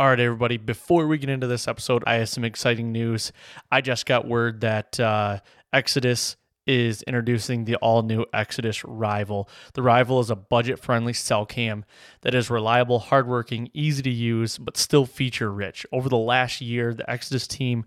All right, everybody, before we get into this episode, I have some exciting news. I just got word that uh, Exodus is introducing the all new Exodus Rival. The Rival is a budget friendly cell cam that is reliable, hardworking, easy to use, but still feature rich. Over the last year, the Exodus team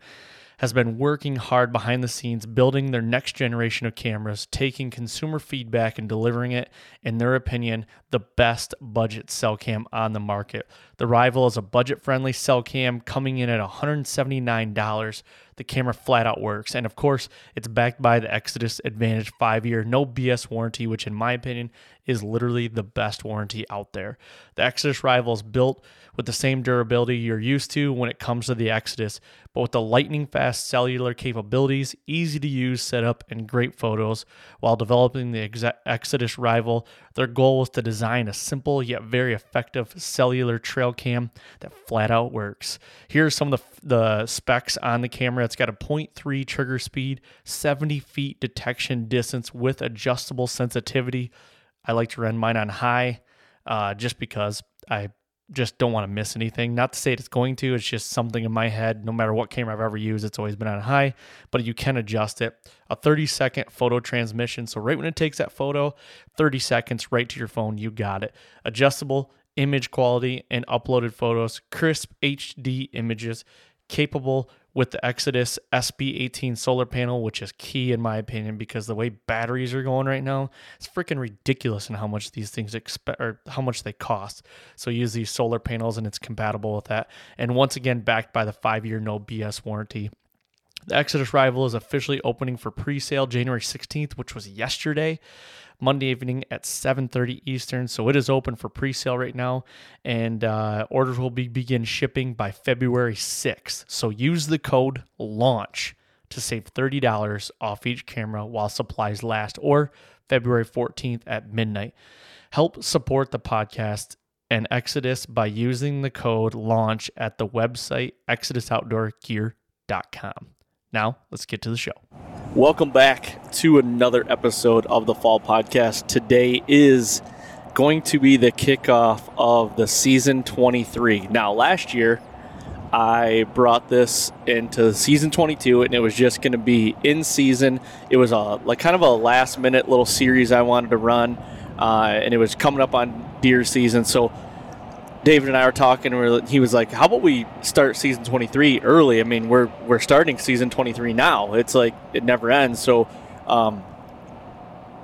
has been working hard behind the scenes, building their next generation of cameras, taking consumer feedback and delivering it, in their opinion, the best budget cell cam on the market. The Rival is a budget friendly cell cam coming in at $179. The camera flat out works. And of course, it's backed by the Exodus Advantage 5 year no BS warranty, which, in my opinion, is literally the best warranty out there. The Exodus Rival is built with the same durability you're used to when it comes to the Exodus, but with the lightning fast cellular capabilities, easy to use setup, and great photos. While developing the Exodus Rival, their goal was to design a simple yet very effective cellular trail cam that flat out works. Here are some of the, the specs on the camera. It's got a 0.3 trigger speed, 70 feet detection distance with adjustable sensitivity. I like to run mine on high uh, just because I just don't want to miss anything. Not to say it's going to, it's just something in my head. No matter what camera I've ever used, it's always been on high, but you can adjust it. A 30 second photo transmission. So, right when it takes that photo, 30 seconds right to your phone, you got it. Adjustable image quality and uploaded photos, crisp HD images, capable with the Exodus SB18 solar panel, which is key in my opinion because the way batteries are going right now, it's freaking ridiculous in how much these things expect or how much they cost. So use these solar panels and it's compatible with that. And once again, backed by the five year no BS warranty. The Exodus Rival is officially opening for pre-sale January 16th, which was yesterday. Monday evening at 7:30 Eastern. So it is open for pre-sale right now, and uh, orders will be begin shipping by February 6th. So use the code LAUNCH to save $30 off each camera while supplies last, or February 14th at midnight. Help support the podcast and Exodus by using the code LAUNCH at the website exodusoutdoorgear.com. Now, let's get to the show. Welcome back to another episode of the Fall Podcast. Today is going to be the kickoff of the season 23. Now, last year, I brought this into season 22 and it was just going to be in season. It was a like kind of a last minute little series I wanted to run uh, and it was coming up on deer season. So David and I were talking, and he was like, "How about we start season 23 early? I mean, we're we're starting season 23 now. It's like it never ends. So, um,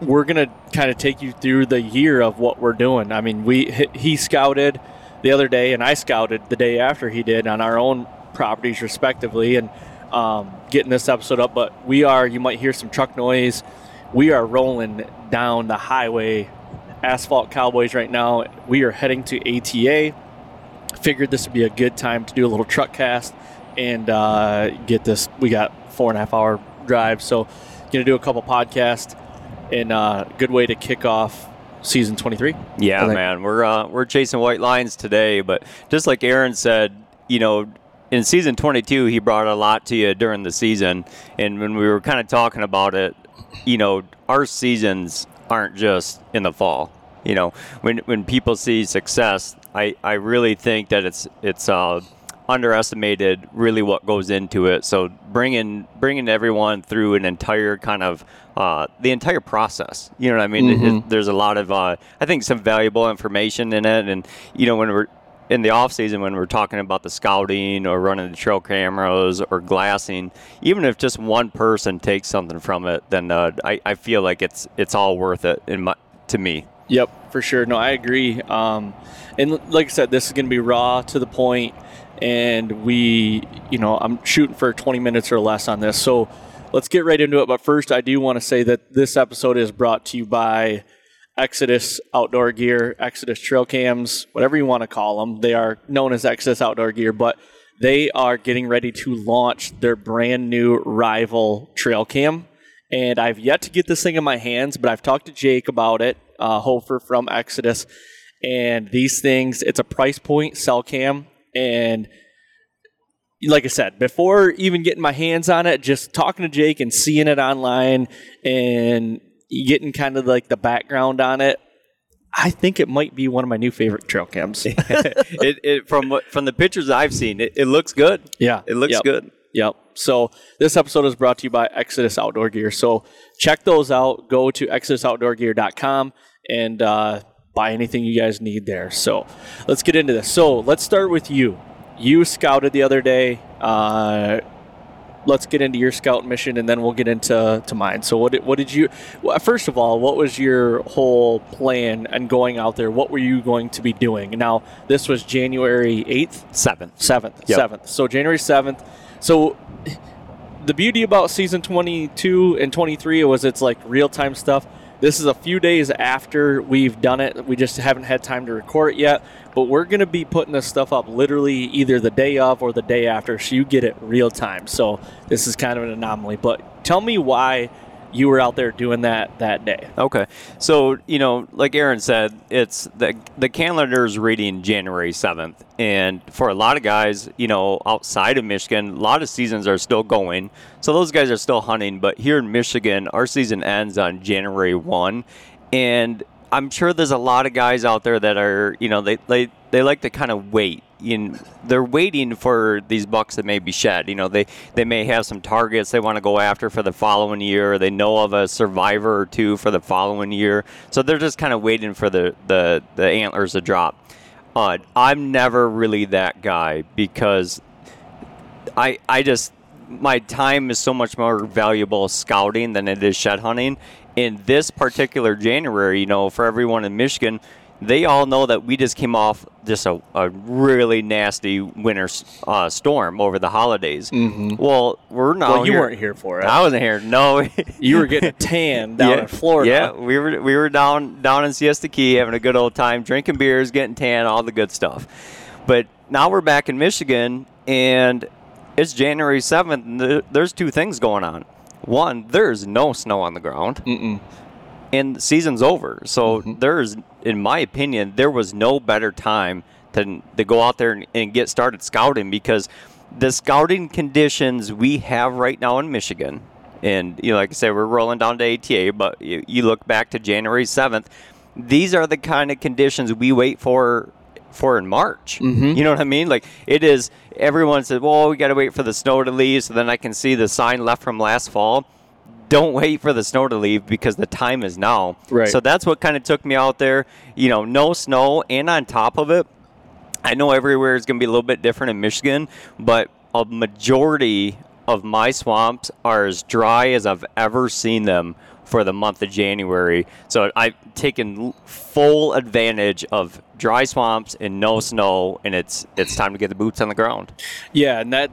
we're gonna kind of take you through the year of what we're doing. I mean, we he scouted the other day, and I scouted the day after he did on our own properties, respectively, and um, getting this episode up. But we are, you might hear some truck noise. We are rolling down the highway Asphalt Cowboys right now. We are heading to ATA. Figured this would be a good time to do a little truck cast and uh, get this. We got four and a half hour drive, so going to do a couple podcasts and uh, good way to kick off season 23. Yeah, man, we're uh, we're chasing white lines today, but just like Aaron said, you know, in season 22, he brought a lot to you during the season, and when we were kind of talking about it, you know, our seasons aren't just in the fall. You know, when when people see success, I, I really think that it's it's uh, underestimated really what goes into it. So bringing bringing everyone through an entire kind of uh, the entire process. You know what I mean? Mm-hmm. It, it, there's a lot of uh, I think some valuable information in it, and you know when we're in the off season when we're talking about the scouting or running the trail cameras or glassing, even if just one person takes something from it, then uh, I, I feel like it's it's all worth it in my to me. Yep, for sure. No, I agree. Um, and like I said, this is going to be raw to the point, and we, you know, I'm shooting for 20 minutes or less on this. So let's get right into it. But first, I do want to say that this episode is brought to you by Exodus Outdoor Gear, Exodus Trail Cams, whatever you want to call them. They are known as Exodus Outdoor Gear, but they are getting ready to launch their brand new rival trail cam. And I've yet to get this thing in my hands, but I've talked to Jake about it, uh, Hofer from Exodus. And these things, it's a price point cell cam. And like I said, before even getting my hands on it, just talking to Jake and seeing it online and getting kind of like the background on it, I think it might be one of my new favorite trail cams. it, it, from from the pictures I've seen, it, it looks good. Yeah, it looks yep. good. Yep. So this episode is brought to you by Exodus Outdoor Gear. So check those out. Go to exodusoutdoorgear.com and uh, buy anything you guys need there. So let's get into this. So let's start with you. You scouted the other day. Uh, let's get into your scout mission and then we'll get into to mine. So what did, what did you well, first of all, what was your whole plan and going out there? What were you going to be doing? Now, this was January 8th, 7th. 7th. Yep. 7th. So January 7th. So the beauty about season 22 and 23 was it's like real-time stuff. This is a few days after we've done it. We just haven't had time to record it yet. But we're going to be putting this stuff up literally either the day of or the day after, so you get it real time. So this is kind of an anomaly. But tell me why you were out there doing that that day. Okay, so you know, like Aaron said, it's the the calendar is reading January seventh, and for a lot of guys, you know, outside of Michigan, a lot of seasons are still going, so those guys are still hunting. But here in Michigan, our season ends on January one, and I'm sure there's a lot of guys out there that are, you know, they they, they like to kind of wait. You they're waiting for these bucks that may be shed. You know, they they may have some targets they want to go after for the following year. They know of a survivor or two for the following year, so they're just kind of waiting for the the, the antlers to drop. Uh, I'm never really that guy because I I just my time is so much more valuable scouting than it is shed hunting, in this particular January, you know, for everyone in Michigan, they all know that we just came off just a, a really nasty winter uh, storm over the holidays. Mm-hmm. Well, we're not. Well, you here. weren't here for it. I wasn't here. No, you were getting tan down yeah, in Florida. Yeah, we were we were down down in Siesta Key having a good old time, drinking beers, getting tan, all the good stuff. But now we're back in Michigan, and it's January seventh, there's two things going on one, there's no snow on the ground. Mm-mm. And the season's over. So mm-hmm. there's, in my opinion, there was no better time than to go out there and, and get started scouting because the scouting conditions we have right now in Michigan, and you know, like I said, we're rolling down to ATA, but you, you look back to January 7th, these are the kind of conditions we wait for for in March. Mm-hmm. You know what I mean? Like it is. Everyone says, "Well, we got to wait for the snow to leave," so then I can see the sign left from last fall. Don't wait for the snow to leave because the time is now. Right. So that's what kind of took me out there. You know, no snow, and on top of it, I know everywhere is going to be a little bit different in Michigan, but a majority of my swamps are as dry as I've ever seen them for the month of January. So I've taken full advantage of dry swamps and no snow, and it's it's time to get the boots on the ground. Yeah, and that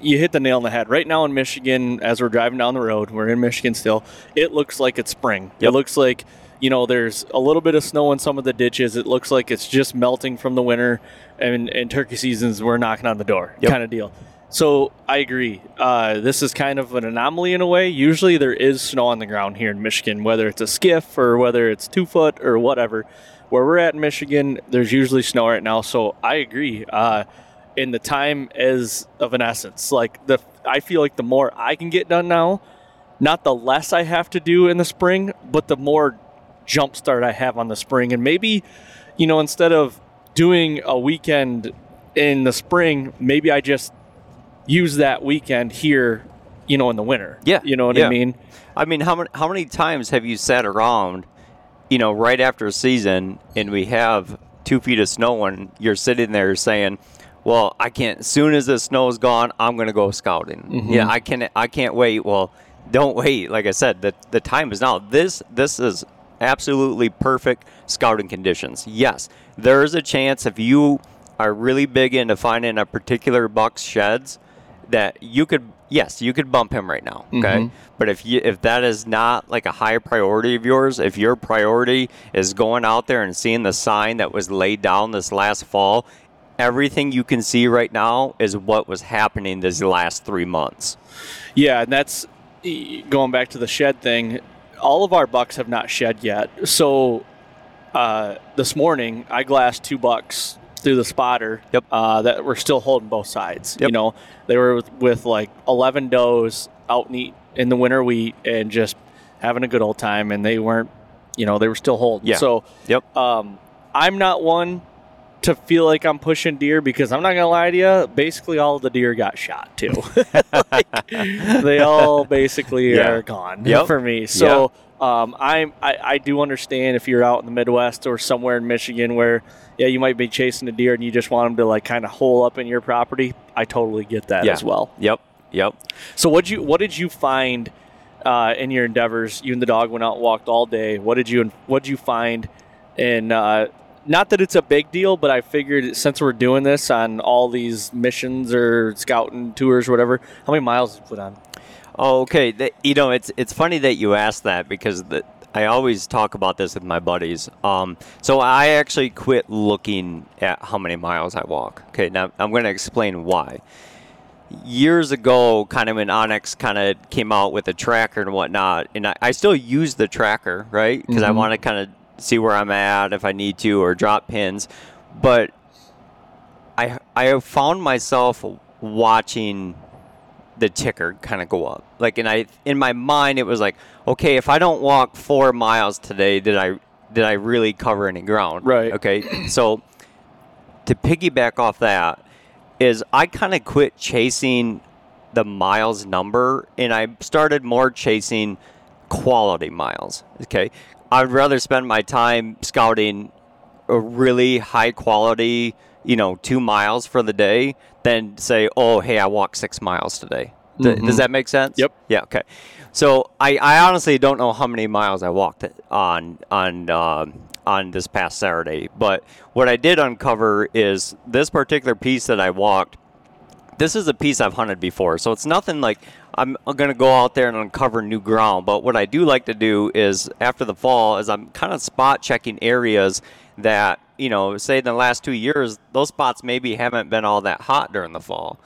you hit the nail on the head. Right now in Michigan, as we're driving down the road, we're in Michigan still. It looks like it's spring. Yep. It looks like you know there's a little bit of snow in some of the ditches. It looks like it's just melting from the winter, and and turkey seasons we're knocking on the door Yep. kind of deal. So I agree. Uh, this is kind of an anomaly in a way. Usually there is snow on the ground here in Michigan, whether it's a skiff or whether it's two foot or whatever. Where we're at in Michigan, there's usually snow right now. So I agree. Uh, and the time is of an essence. Like the, I feel like the more I can get done now, not the less I have to do in the spring, but the more jump start I have on the spring. And maybe, you know, instead of doing a weekend in the spring, maybe I just use that weekend here, you know, in the winter. Yeah, You know what yeah. I mean? I mean, how many how many times have you sat around, you know, right after a season, and we have two feet of snow, and you're sitting there saying, "Well, I can't. As soon as the snow is gone, I'm to go scouting. Mm-hmm. Yeah, I can. I can't wait. Well, don't wait. Like I said, the the time is now. This this is absolutely perfect scouting conditions. Yes, there is a chance if you are really big into finding a particular buck's sheds that you could yes you could bump him right now okay but if you if that is not like a high priority of yours if your priority is going out there and seeing the sign that was laid down this last fall everything you can see right now is what was happening these last three months Yeah, and that's going back to the shed thing. All of our bucks have not shed yet. So uh, this morning, I glassed two bucks through the spotter. Yep. Uh, that were still holding both sides. You know, they were with, with like 11 does out in, eat, in the winter wheat and just having a good old time, and they weren't. You know, they were still holding. Yeah. So yep um, I'm not one to feel like I'm pushing deer because I'm not gonna lie to you. Basically, all the deer got shot too. Like, they all basically Yeah. are gone Yep. for me. So um, I'm I, I do understand if you're out in the Midwest or somewhere in Michigan where yeah you might be chasing a deer and you just want them to like kind of hole up in your property. I totally get that Yeah. as well. yep yep So what you what did you find uh, in your endeavors? You and the dog went out and walked all day. What did you what did you find? in uh, not that it's a big deal, but I figured since we're doing this on all these missions or scouting tours or whatever, how many miles did you put on? Oh, okay. That, you know, it's it's funny that you asked that because the, I always talk about this with my buddies. Um, so I actually quit looking at how many miles I walk. Okay, now I'm going to explain why. Years ago, kind of when onX kind of came out with a tracker and whatnot, and I, I still use the tracker, right? Because I want to kind of see where I'm at if I need to or drop pins. But I I found myself watching the ticker kind of go up. Like, and I in my mind it was like, okay, if I don't walk four miles today, did I did I really cover any ground? Right. Okay. So to piggyback off that is I kind of quit chasing the miles number and I started more chasing quality miles. Okay. I'd rather spend my time scouting a really high quality, you know, two miles for the day than say, oh, hey, I walked six miles today. Th- Does that make sense? Yep. Yeah. Okay. So I, I honestly don't know how many miles I walked on on um on this past Saturday, but what I did uncover is this particular piece that I walked this is a piece I've hunted before, so it's nothing like I'm going to go out there and uncover new ground. But what I do like to do is after the fall, is I'm kind of spot checking areas that you know, say in the last two years, those spots maybe haven't been all that hot during the fall.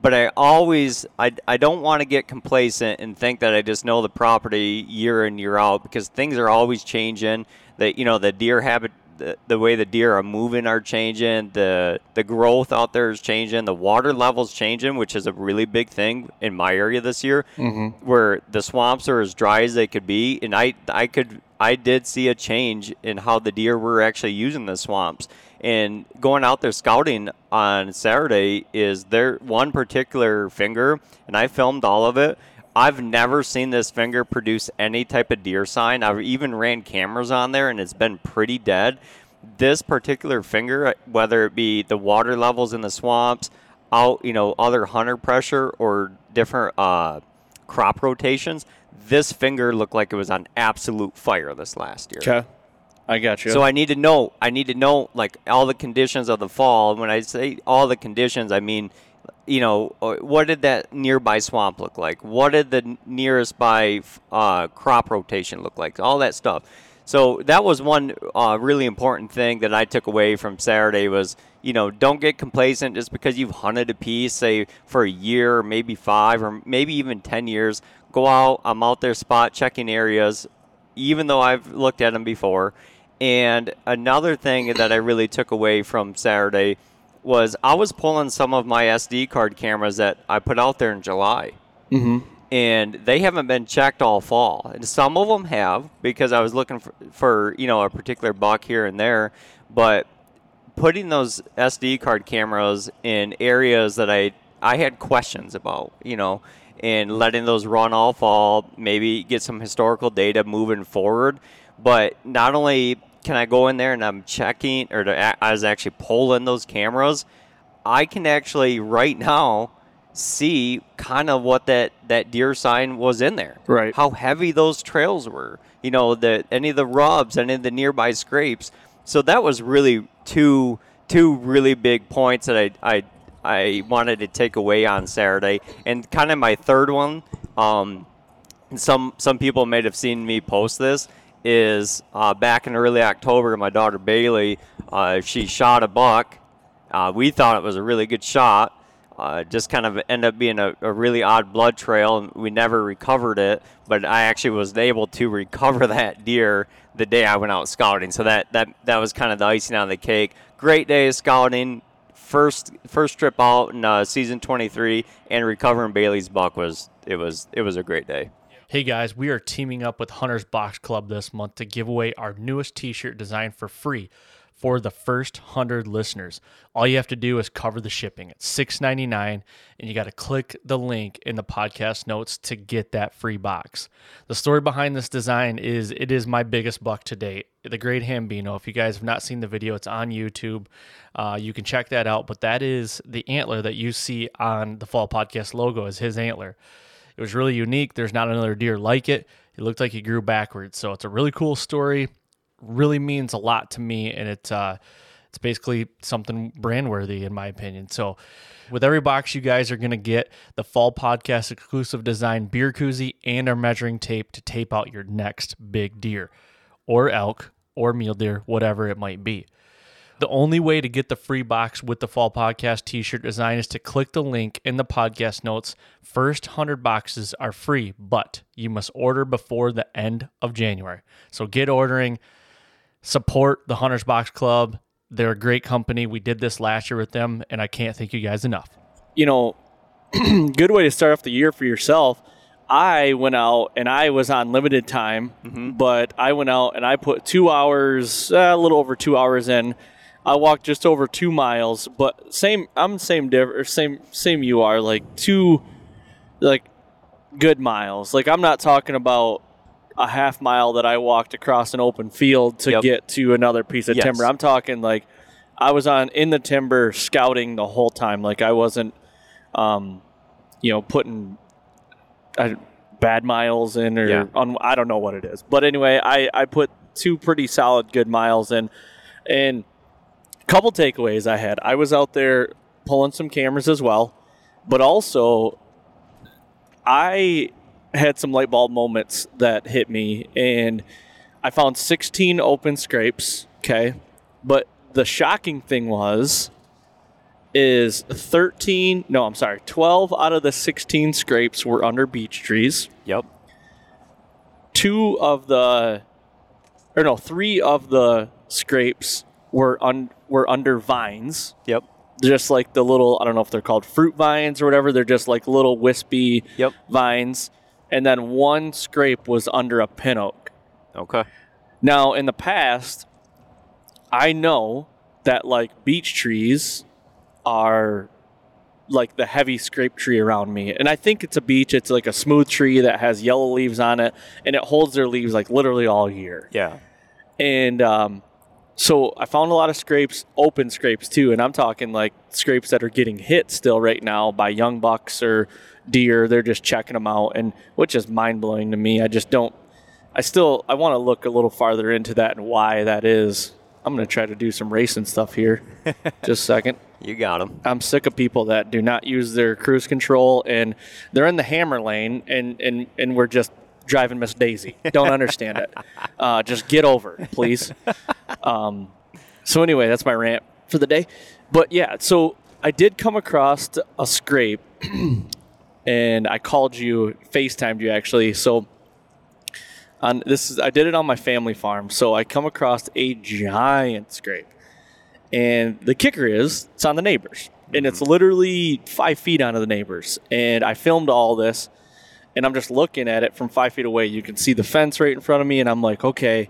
But I always, I, I don't want to get complacent and think that I just know the property year in year out because things are always changing. That you know the deer habit the, the way the deer are moving are changing the the growth out there is changing the water levels changing which is a really big thing in my area this year mm-hmm. where the swamps are as dry as they could be. And i i could i did see a change in how the deer were actually using the swamps. And going out there scouting on saturday is there one particular finger and i filmed all of it I've never seen this finger produce any type of deer sign. I've even ran cameras on there and it's been pretty dead. this particular finger, whether it be the water levels in the swamps, out, you know, other hunter pressure or different uh, crop rotations, this finger looked like it was on absolute fire this last year. Okay. I got you. So I need to know. I need to know like all the conditions of the fall. When I say all the conditions, I mean, you know, uh, what did that nearby swamp look like? What did the nearest by uh, crop rotation look like? All that stuff. So that was one uh, really important thing that I took away from Saturday was, you know, don't get complacent just because you've hunted a piece, say for a year, maybe five, or maybe even ten years. Go out. I'm out there spot checking areas, even though I've looked at them before and another thing that I really took away from Saturday was I was pulling some of my SD card cameras that I put out there in July. Mm-hmm. And they haven't been checked all fall. And some of them have because I was looking for, for, you know, a particular buck here and there. But putting those SD card cameras in areas that I, I had questions about, you know, and letting those run all fall, maybe get some historical data moving forward but not only can I go in there and I'm checking, or to, I was actually pulling those cameras, I can actually right now see kind of what that, that deer sign was in there. Right. How heavy those trails were. You know, the any of the rubs, any of the nearby scrapes. So that was really two two really big points that I I I wanted to take away on Saturday. And kind of my third one, um, some some people might have seen me post this is uh, back in early October, my daughter Bailey, uh, she shot a buck. Uh, we thought it was a really good shot. Uh, just kind of ended up being a, a, really odd blood trail, and we never recovered it. But I actually was able to recover that deer the day I went out scouting. So that that that was kind of the icing on the cake. Great day of scouting. First first trip out in uh, season 23, and recovering Bailey's buck was it was it was a great day. Hey guys, we are teaming up with Hunters Box Club this month to give away our newest t shirt design for free for the first 100 listeners. All you have to do is cover the shipping. It's $6.99, and you got to click the link in the podcast notes to get that free box. The story behind this design is it is my biggest buck to date, the Great Hambino. If you guys have not seen the video, it's on YouTube. Uh, you can check that out, but that is the antler that you see on the Fall Podcast logo, is his antler. It was really unique. There's not another deer like it. It looked like he grew backwards. So it's a really cool story. Really means a lot to me, and it's uh, it's basically something brand worthy in my opinion. So with every box, you guys are gonna get the fall podcast exclusive design beer koozie and our measuring tape to tape out your next big deer, or elk, or mule deer, whatever it might be. The only way to get the free box with the Fall Podcast t shirt design is to click the link in the podcast notes. First 100 boxes are free, but you must order before the end of January. So get ordering, support the Hunters Box Club. They're a great company. We did this last year with them, and I can't thank you guys enough. You know, good way to start off the year for yourself. I went out and I was on limited time, mm-hmm. but I went out and I put two hours, uh, a little over two hours in I walked just over two miles, but same. I'm same different. Same same. You are like two, like good miles. Like I'm not talking about a half mile that I walked across an open field to yep. get to another piece of yes. timber. I'm talking like I was on in the timber scouting the whole time. Like I wasn't, um, you know, putting uh, bad miles in or yeah. on. I don't know what it is, but anyway, I I put two pretty solid good miles in, and couple takeaways I had. I was out there pulling some cameras as well, but also I had some light bulb moments that hit me, and I found 16 open scrapes. Okay, but the shocking thing was is 13 no i'm sorry 12 out of the 16 scrapes were under beech trees yep two of the or no three of the scrapes were un, were under vines. Yep. Just like the little I don't know if they're called fruit vines or whatever. They're just like little wispy yep. vines. And then one scrape was under a pin oak. Okay. Now in the past, I know that like beech trees are like the heavy scrape tree around me. And I think it's a beech. It's like a smooth tree that has yellow leaves on it and it holds their leaves like literally all year. Yeah. And um, so I found a lot of scrapes, open scrapes too, and I'm talking like scrapes that are getting hit still right now by young bucks or deer. They're just checking them out, and which is mind blowing to me. I just don't. I still I want to look a little farther into that and why that is. I'm going to try to do some racing stuff here. just a second. You got them. I'm sick of people that do not use their cruise control and they're in the hammer lane and and and we're just driving Miss Daisy. Don't understand it. Uh, just get over, it, please. Um, so anyway, that's my rant for the day. But yeah, so I did come across a scrape, and I called you, FaceTimed you actually. So on this is I did it on my family farm. So I come across a giant scrape, and the kicker is it's on the neighbors, and it's literally five feet onto the neighbors. And I filmed all this and I'm just looking at it from five feet away. You can see the fence right in front of me, and I'm like, okay,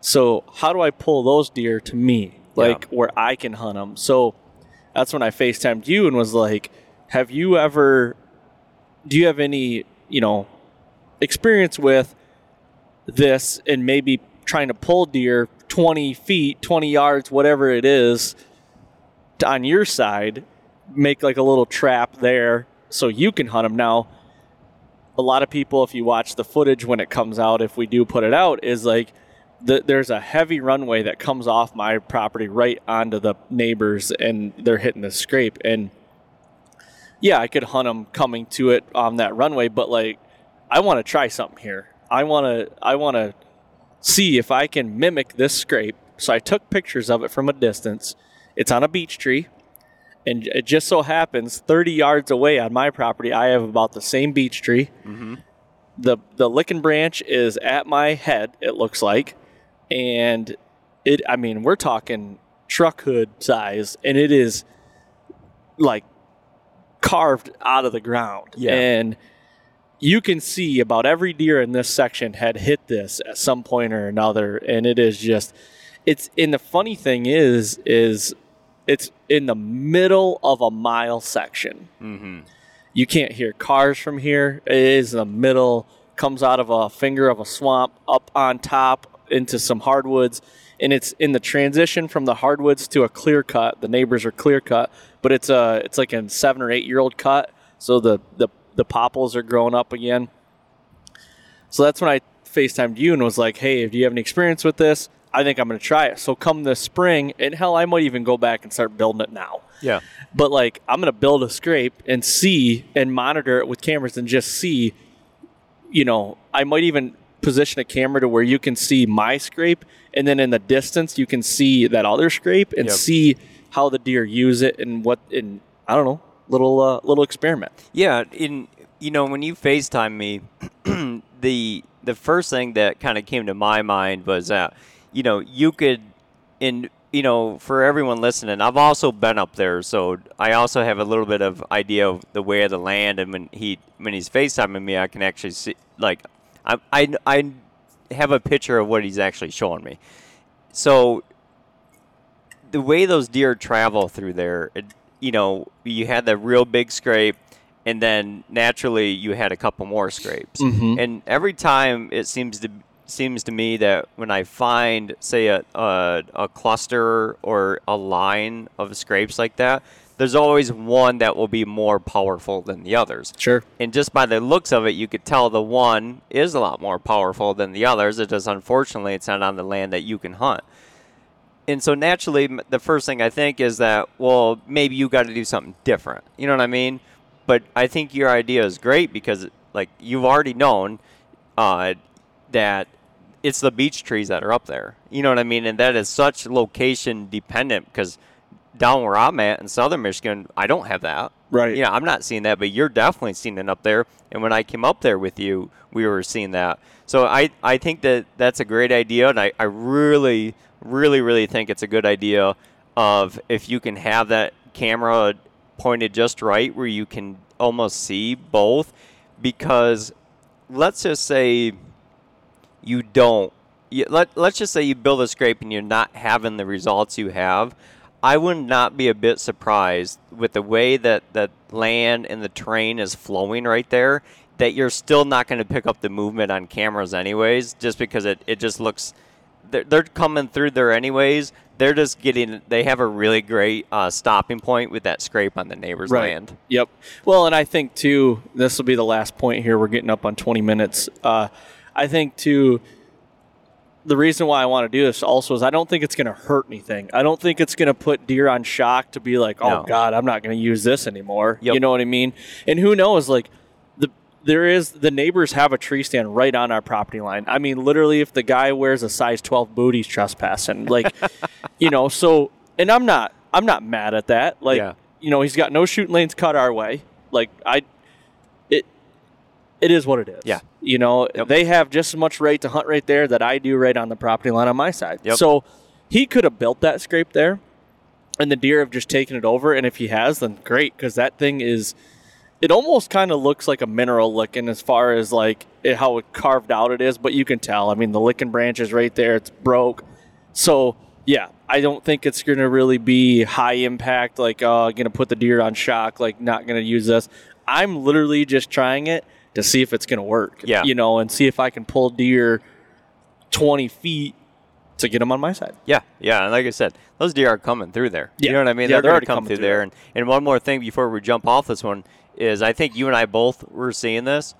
so how do I pull those deer to me, like Yeah. where I can hunt them? So that's when I FaceTimed you and was like, have you ever, do you have any, you know, experience with this and maybe trying to pull deer 20 feet, 20 yards, whatever it is, on your side, make like a little trap there so you can hunt them now a lot of people, if you watch the footage when it comes out, if we do put it out, is like the, there's a heavy runway that comes off my property right onto the neighbors, and they're hitting the scrape. And yeah, I could hunt them coming to it on that runway, but like I want to try something here. I want to I want to see if I can mimic this scrape. So I took pictures of it from a distance. It's on a beech tree. And it just so happens 30 yards away on my property, I have about the same beech tree. Mm-hmm. The the licking branch is at my head, it looks like. And it I mean, we're talking truck hood size, and it is like carved out of the ground. Yeah. And you can see about every deer in this section had hit this at some point or another, and it is just it's and the funny thing is is it's in the middle of a mile section. Mm-hmm. You can't hear cars from here. It is in the middle, comes out of a finger of a swamp up on top into some hardwoods. And it's in the transition from the hardwoods to a clear cut. The neighbors are clear cut, but it's a it's like a seven or eight year old cut. So the, the the popples are growing up again. So that's when I FaceTimed you and was like, hey, do you have any experience with this? I think I'm going to try it. So come this spring, and hell, I might even go back and start building it now. Yeah. But like, I'm going to build a scrape and see and monitor it with cameras and just see, you know, I might even position a camera to where you can see my scrape, and then in the distance, you can see that other scrape and Yep. see how the deer use it and what, and I don't know, little, uh, little experiment. Yeah, in you know when you FaceTime me, the the first thing that kind of came to my mind was that you know you could in you know for everyone listening, I've also been up there, so I also have a little bit of idea of the way of the land, and when he when he's FaceTiming me, I can actually see like I I I have a picture of what he's actually showing me. So the way those deer travel through there, it, you know, you had that real big scrape, and then naturally you had a couple more scrapes. Mm-hmm. And every time it seems to seems to me that when I find, say, a, a a cluster or a line of scrapes like that, there's always one that will be more powerful than the others. Sure. And just by the looks of it, you could tell the one is a lot more powerful than the others. It just unfortunately it's not on the land that you can hunt. And so naturally, the first thing I think is that well, maybe you got to do something different. You know what I mean? But I think your idea is great because like you've already known uh, that it's the beech trees that are up there. You know what I mean? And that is such location dependent because down where I'm at in southern Michigan, I don't have that. Right. Yeah, I'm not seeing that, but you're definitely seeing it up there. And when I came up there with you, we were seeing that. So I, I think that that's a great idea, and I, I really, really, really think it's a good idea of if you can have that camera pointed just right where you can almost see both because let's just say you don't you, let, let's just say you build a scrape and you're not having the results you have i would not be a bit surprised with the way that the land and the terrain is flowing right there that you're still not going to pick up the movement on cameras anyways just because it, it just looks they're, they're coming through there anyways. They're just getting. They have a really great uh, stopping point with that scrape on the neighbor's land. Yep. Well, and I think too, this will be the last point here. We're getting up on 20 minutes. Uh, I think to the reason why I want to do this also is I don't think it's going to hurt anything. I don't think it's going to put deer on shock to be like, oh No. God, I'm not going to use this anymore. Yep. You know what I mean? And who knows? Like the there is the neighbors have a tree stand right on our property line. I mean, literally, if the guy wears a size 12 boot, he's trespassing. Like, you know. So, and I'm not I'm not mad at that. Like, Yeah. you know, he's got no shooting lanes cut our way. Like I, it is what it is. Yeah. You know, Yep. they have just as much right to hunt right there that I do right on the property line on my side. Yep. So he could have built that scrape there and the deer have just taken it over. And if he has, then great, because that thing is, it almost kind of looks like a mineral licking as far as like it, how it carved out it is, but you can tell. I mean, the licking branch is right there, it's broke. So, yeah, I don't think it's going to really be high impact, like, uh, going to put the deer on shock, like, not going to use this. I'm literally just trying it to see if it's going to work. Yeah. You know, and see if I can pull deer 20 feet to get them on my side. Yeah, yeah, and like I said, those deer are coming through there. Yeah. You know what I mean? Yeah, they're, they're going already to come coming through, through there. And, and one more thing before we jump off this one is I think you and I both were seeing this.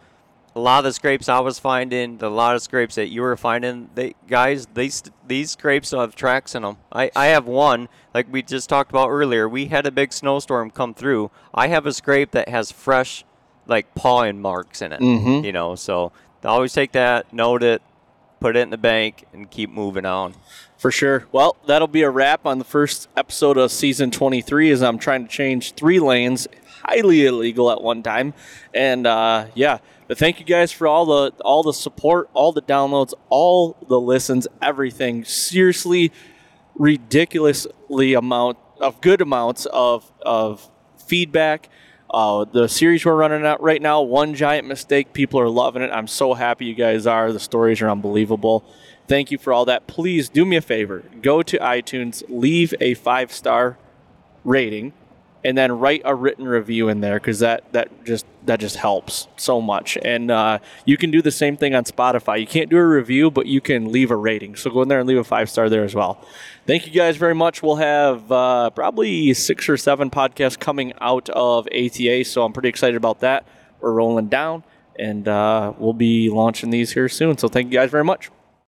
A lot of the scrapes I was finding, a lot of scrapes that you were finding, they guys, these these scrapes have tracks in them. I, I have one, like we just talked about earlier. We had a big snowstorm come through. I have a scrape that has fresh, like pawing marks in it. Mhm. You know, so always take that, note it, put it in the bank, and keep moving on. For sure. Well, that'll be a wrap on the first episode of season 23 as I'm trying to change three lanes, highly illegal at one time. And uh, yeah, but thank you guys for all the all the support, all the downloads, all the listens, everything. Seriously, ridiculously amount of good amounts of of feedback. Uh, the series we're running out right now, one giant mistake. People are loving it. I'm so happy you guys are. The stories are unbelievable. Thank you for all that. Please do me a favor. Go to iTunes, leave a five star rating, and then write a written review in there because that that just that just helps so much. And uh, you can do the same thing on Spotify. You can't do a review, but you can leave a rating. So go in there and leave a five star there as well. Thank you guys very much. We'll have uh, probably six or seven podcasts coming out of ATA, so I'm pretty excited about that. We're rolling down, and uh, we'll be launching these here soon. So thank you guys very much.